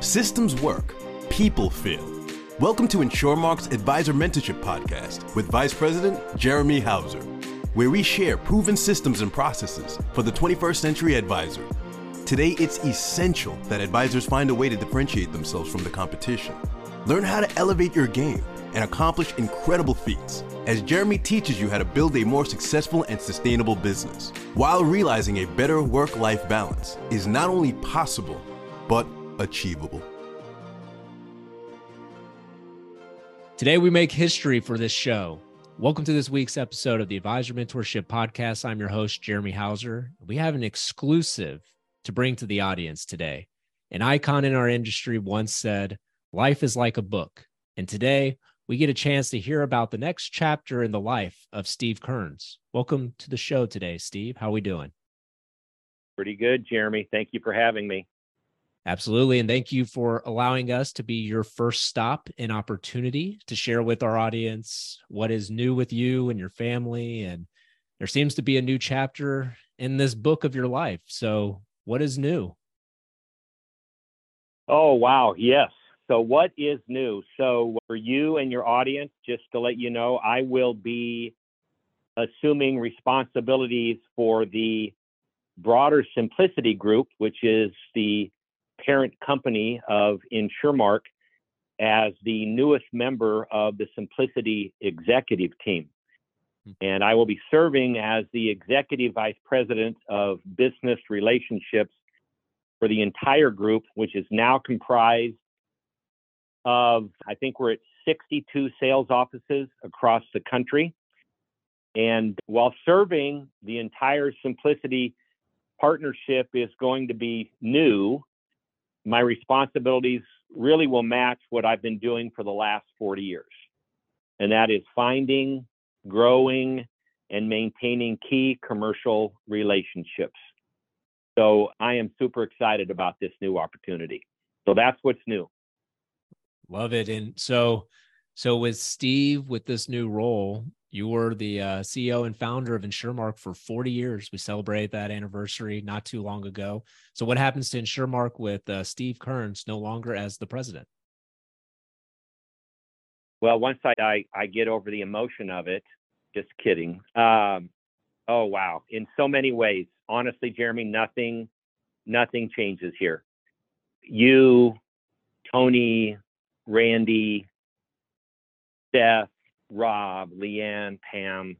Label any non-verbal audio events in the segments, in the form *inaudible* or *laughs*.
Systems work, people fail. Welcome to InsurMark's Advisor Mentorship Podcast with Vice President Jeremy Houser, where we share proven systems and processes for the 21st century advisor. Today, it's essential that advisors find a way to differentiate themselves from the competition. Learn how to elevate your game and accomplish incredible feats as Jeremy teaches you how to build a more successful and sustainable business while realizing a better work life balance is not only possible, but achievable. Today, we make history for this show. Welcome to this week's episode of the Advisor Mentorship Podcast. I'm your host, Jeremy Houser. We have an exclusive to bring to the audience today. An icon in our industry once said, Life is like a book. And today, we get a chance to hear about the next chapter in the life of Steve Kerns. Welcome to the show today, Steve. How are we doing? Pretty good, Jeremy. Thank you for having me. Absolutely. And thank you for allowing us to be your first stop and opportunity to share with our audience what is new with you and your family. And there seems to be a new chapter in this book of your life. So, what is new? Oh, wow. Yes. So, what is new? So, for you and your audience, just to let you know, I will be assuming responsibilities for the broader Simplicity Group, which is the parent company of InsurMark, as the newest member of the Simplicity executive team. Hmm. And I will be serving as the executive vice president of business relationships for the entire group, which is now comprised of, I think we're at 62 sales offices across the country. And while serving the entire Simplicity partnership is going to be new, my responsibilities really will match what I've been doing for the last 40 years. And that is finding, growing, and maintaining key commercial relationships. So I am super excited about this new opportunity. So that's what's new. Love it. And so, so with Steve, with this new role, you were the uh, CEO and founder of InsurMark for 40 years. We celebrated that anniversary not too long ago. So, what happens to InsurMark with uh, Steve Kerns no longer as the president? Well, once I, I, I get over the emotion of it, just kidding. Um, oh wow! In so many ways, honestly, Jeremy, nothing, nothing changes here. You, Tony, Randy, Steph, Rob, Leanne, Pam,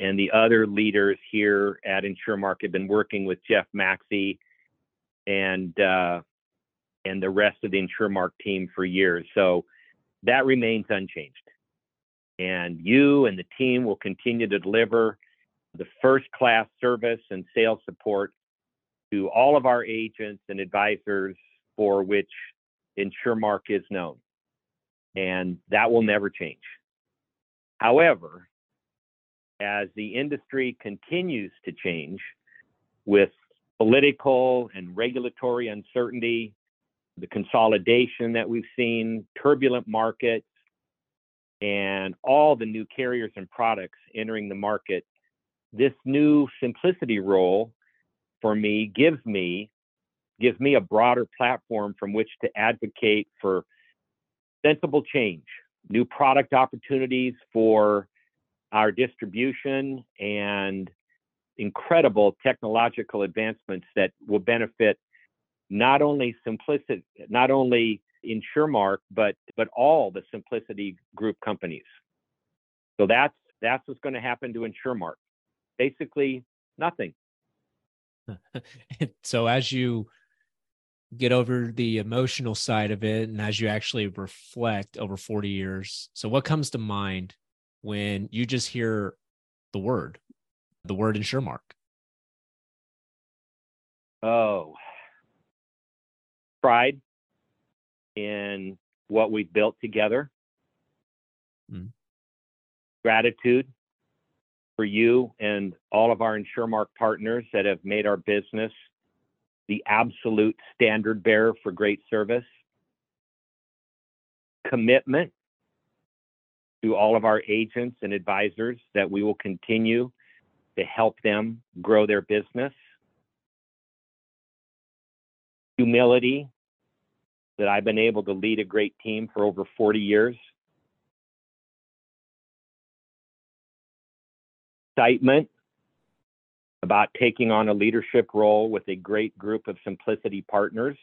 and the other leaders here at InsurMark have been working with Jeff Maxey and uh, and the rest of the InsurMark team for years. So that remains unchanged. And you and the team will continue to deliver the first class service and sales support to all of our agents and advisors for which InsurMark is known and that will never change. However, as the industry continues to change with political and regulatory uncertainty, the consolidation that we've seen, turbulent markets, and all the new carriers and products entering the market, this new simplicity role for me gives me gives me a broader platform from which to advocate for sensible change, new product opportunities for our distribution, and incredible technological advancements that will benefit not only simplicity, not only InsurMark, but but all the Simplicity Group companies. So that's that's what's going to happen to InsurMark. Basically, nothing. *laughs* so as you get over the emotional side of it and as you actually reflect over 40 years so what comes to mind when you just hear the word the word InsurMark oh. Pride in what we've built together. Mm. gratitude for you and all of our InsurMark partners that have made our business the absolute standard bearer for great service, commitment to all of our agents and advisors that we will continue to help them grow their business, humility that I've been able to lead a great team for over 40 years. Excitement about taking on a leadership role with a great group of Simplicity partners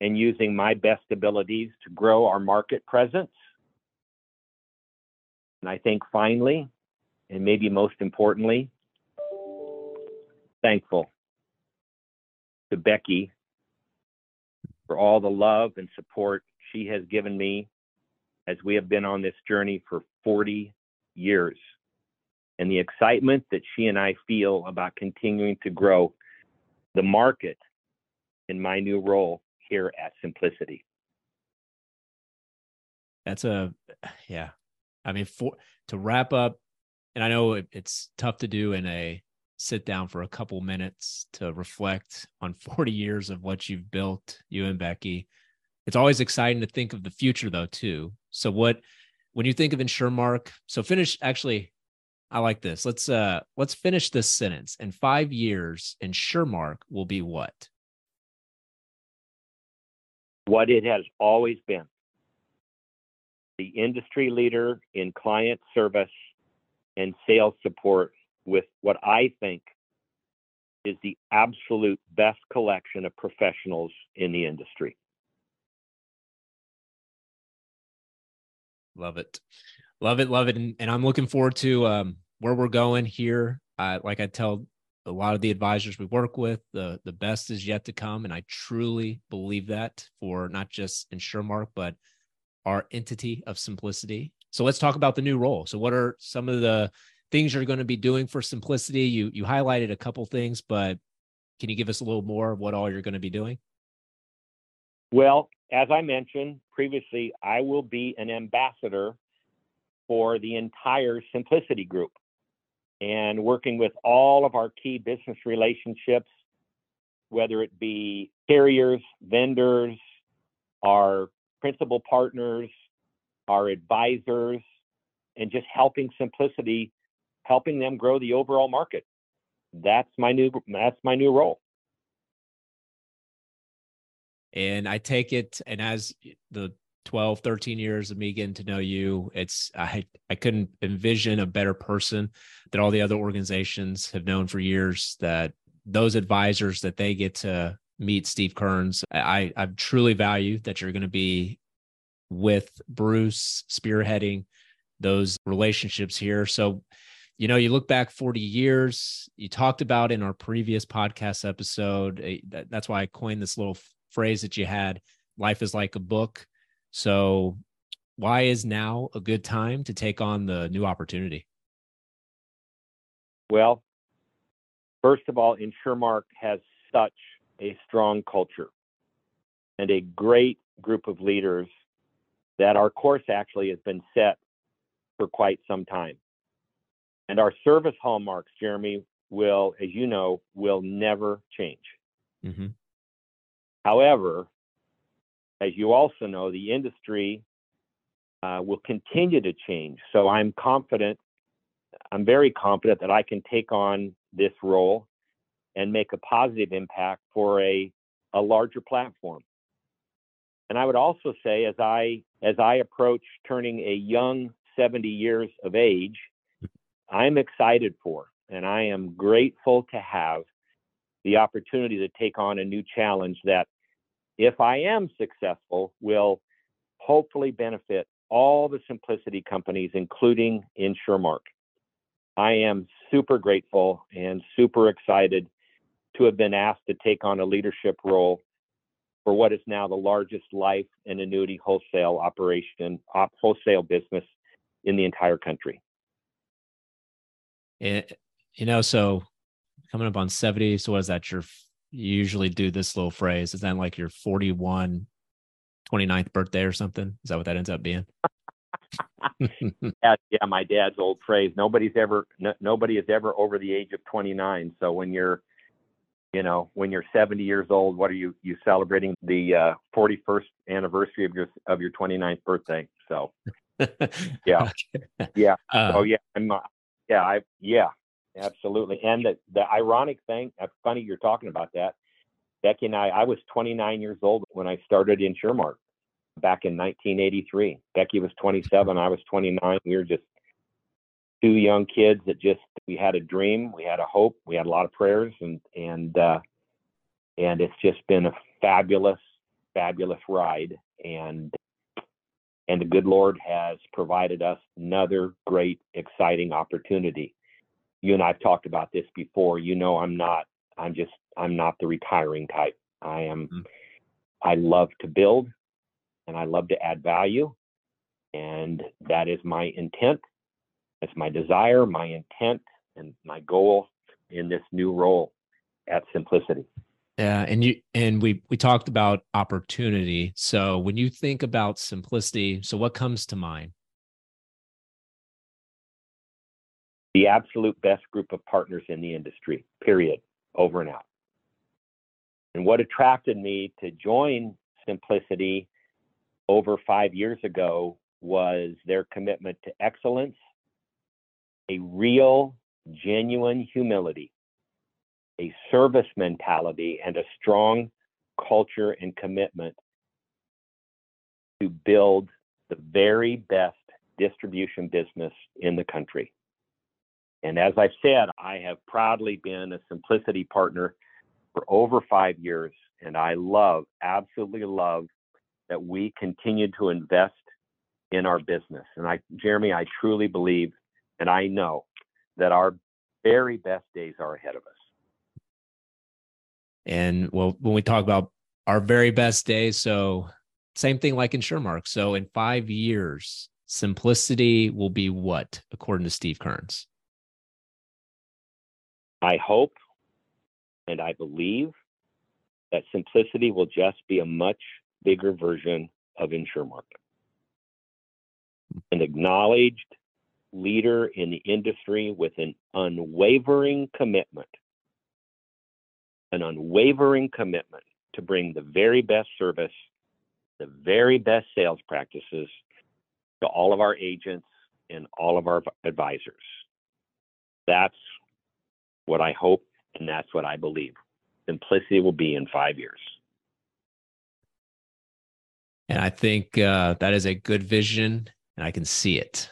and using my best abilities to grow our market presence. And I think finally, and maybe most importantly, thankful to Becky for all the love and support she has given me as we have been on this journey for 40 years and the excitement that she and I feel about continuing to grow the market in my new role here at Simplicity. That's a, yeah. I mean, for to wrap up, and I know it, it's tough to do in a sit down for a couple minutes to reflect on *laughs* 40 years of what you've built, you and Becky. It's always exciting to think of the future though, too. So what when you think of InsurMark, so finish actually, I like this. Let's uh let's finish this sentence. In five years, InsurMark will be what? What it has always been. The industry leader in client service and sales support with what I think is the absolute best collection of professionals in the industry. Love it. Love it. Love it. And, and I'm looking forward to um, where we're going here. Uh, like I tell a lot of the advisors we work with, the, the best is yet to come. And I truly believe that for not just InsurMark, but our entity of simplicity. So let's talk about the new role. So what are some of the things you're going to be doing for simplicity? You you highlighted a couple things, but can you give us a little more of what all you're going to be doing? Well, as I mentioned previously, I will be an ambassador for the entire Simplicity Group and working with all of our key business relationships, whether it be carriers, vendors, our principal partners, our advisors, and just helping Simplicity helping them grow the overall market. That's my new that's my new role. And I take it and as the 12 13 years of me getting to know you it's i i couldn't envision a better person that all the other organizations have known for years that those advisors that they get to meet steve kerns i i truly value that you're going to be with bruce spearheading those relationships here so you know, you look back 40 years, you talked about in our previous podcast episode, eh, that's why I coined this little phrase that you had life is like a book. So, why is now a good time to take on the new opportunity? Well, first of all, InsurMark has such a strong culture and a great group of leaders that our course actually has been set for quite some time. And our service hallmarks, Jeremy, will, as you know, will never change. Mm-hmm. However, as you also know, the industry uh, will continue to change. So I'm confident, I'm very confident that I can take on this role and make a positive impact for a, a larger platform. And I would also say, as I as I approach turning a young 70 years of age, I'm excited for, and I am grateful to have the opportunity to take on a new challenge that, if I am successful, will hopefully benefit all the simplicity companies, including InsurMark. I am super grateful and super excited to have been asked to take on a leadership role for what is now the largest life and annuity wholesale operation, op, wholesale business in the entire country. It, you know, so coming up on 70. So what is that? Your you usually do this little phrase. Is that like your 41 29th birthday or something? Is that what that ends up being? *laughs* yeah, yeah, my dad's old phrase. Nobody's ever nobody is ever over the age of 29. So when you're you know, when you're 70 years old, what are you you celebrating the uh, 41st anniversary of your of your 29th birthday? So *laughs* yeah. Okay. Yeah. Uh, oh yeah, I'm uh, yeah, I yeah, absolutely. And the the ironic thing, funny you're talking about that. Becky and I, I was 29 years old when I started InsurMark back in 1983. Becky was 27, I was 29. We were just two young kids that just we had a dream, we had a hope, we had a lot of prayers, and and uh, and it's just been a fabulous, fabulous ride. And and the good Lord has provided us another great, exciting opportunity. You and I've talked about this before. You know, I'm not. I'm just. I'm not the retiring type. I am. Mm-hmm. I love to build, and I love to add value, and that is my intent. That's my desire, my intent, and my goal in this new role at Simplicity. Yeah, and you and we we talked about opportunity. So when you think about simplicity, so what comes to mind? The absolute best group of partners in the industry. Period. Over and out. And what attracted me to join Simplicity over 5 years ago was their commitment to excellence, a real genuine humility a service mentality and a strong culture and commitment to build the very best distribution business in the country. And as I've said, I have proudly been a Simplicity partner for over five years, and I love, absolutely love, that we continue to invest in our business. And I, Jeremy, I truly believe and I know that our very best days are ahead of us. And well, when we talk about our very best days, so same thing like in InsurMark. So in five years, simplicity will be what, according to Steve Kerns? I hope and I believe that simplicity will just be a much bigger version of InsurMark. An acknowledged leader in the industry with an unwavering commitment an unwavering commitment to bring the very best service, the very best sales practices to all of our agents and all of our advisors. That's what I hope and that's what I believe. Simplicity will be in five years. And I think uh, that is a good vision, and I can see it.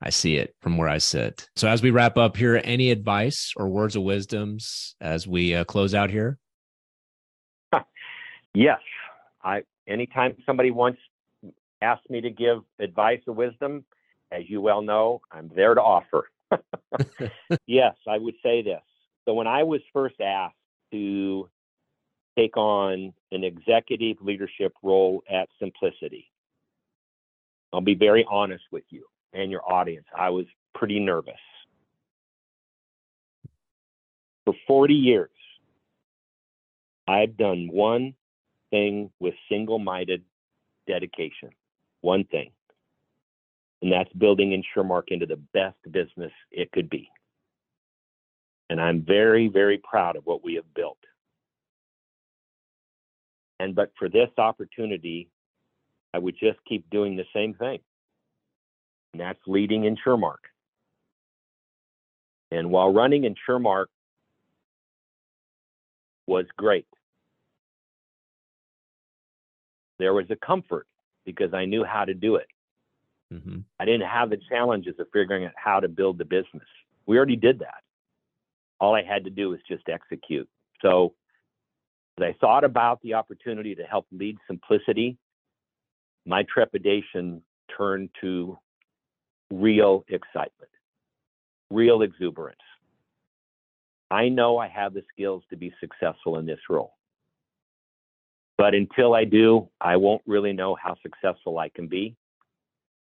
I see it from where I sit. So, as we wrap up here, any advice or words of wisdoms as we uh, close out here? *laughs* yes, I. Anytime somebody wants asked me to give advice or wisdom, as you well know, I'm there to offer. *laughs* yes, I would say this. So, when I was first asked to take on an executive leadership role at Simplicity, I'll be very honest with you and your audience. I was pretty nervous. For 40 years, I've done one thing with single minded dedication. One thing. And that's building InsurMark into the best business it could be. And I'm very, very proud of what we have built. And but for this opportunity, I would just keep doing the same thing and that's leading InsurMark. And while running InsurMark was great, there was a comfort because I knew how to do it. Mm-hmm. I didn't have the challenges of figuring out how to build the business. We already did that. All I had to do was just execute. So as I thought about the opportunity to help lead simplicity, my trepidation turned to real excitement, real exuberance. I know I have the skills to be successful in this role. But until I do, I won't really know how successful I can be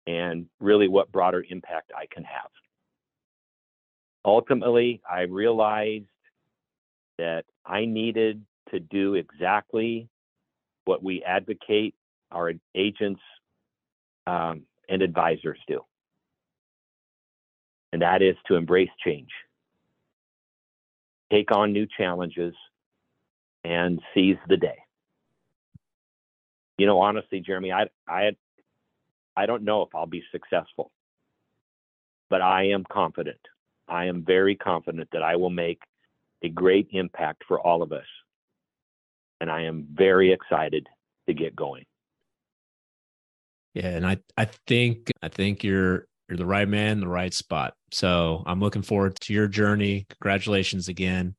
and really what broader impact I can have. Ultimately, I realized that I needed to do exactly what we advocate our agents um, and advisors do and that is to embrace change, take on new challenges, and seize the day. You know, honestly, Jeremy, I, I, I don't know if I'll be successful, but I am confident. I am very confident that I will make a great impact for all of us. and I am very excited to get going. Yeah, and I I think I think you're you're the right man, the right spot. So I'm looking forward to your journey. Congratulations again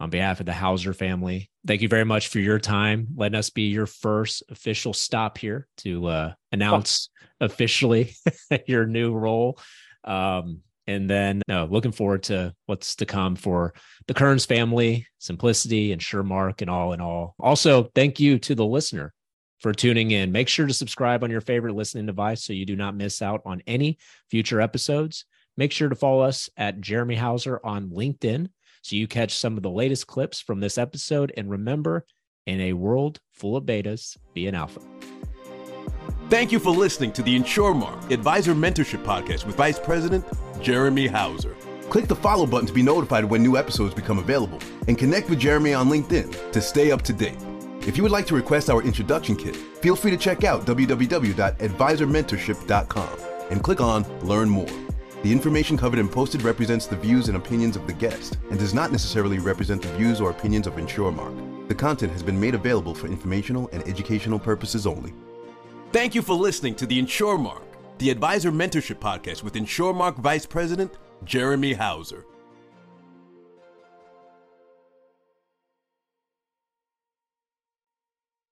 on behalf of the Houser family. Thank you very much for your time. Letting us be your first official stop here to uh, announce oh. *laughs* officially *laughs* your new role. Um, and then no, looking forward to what's to come for the Kerns family, Simplicity and InsurMark and all in all. Also, thank you to the listener for tuning in. Make sure to subscribe on your favorite listening device so you do not miss out on any future episodes. Make sure to follow us at Jeremy Houser on LinkedIn so you catch some of the latest clips from this episode. And remember, in a world full of betas, be an alpha. Thank you for listening to the InsurMark Advisor Mentorship Podcast with Vice President Jeremy Houser. Click the follow button to be notified when new episodes become available and connect with Jeremy on LinkedIn to stay up to date. If you would like to request our introduction kit, feel free to check out www.advisormentorship.com and click on Learn More. The information covered and posted represents the views and opinions of the guest and does not necessarily represent the views or opinions of InsurMark. The content has been made available for informational and educational purposes only. Thank you for listening to the InsurMark, the Advisor Mentorship Podcast with InsurMark Vice President Jeremy Houser.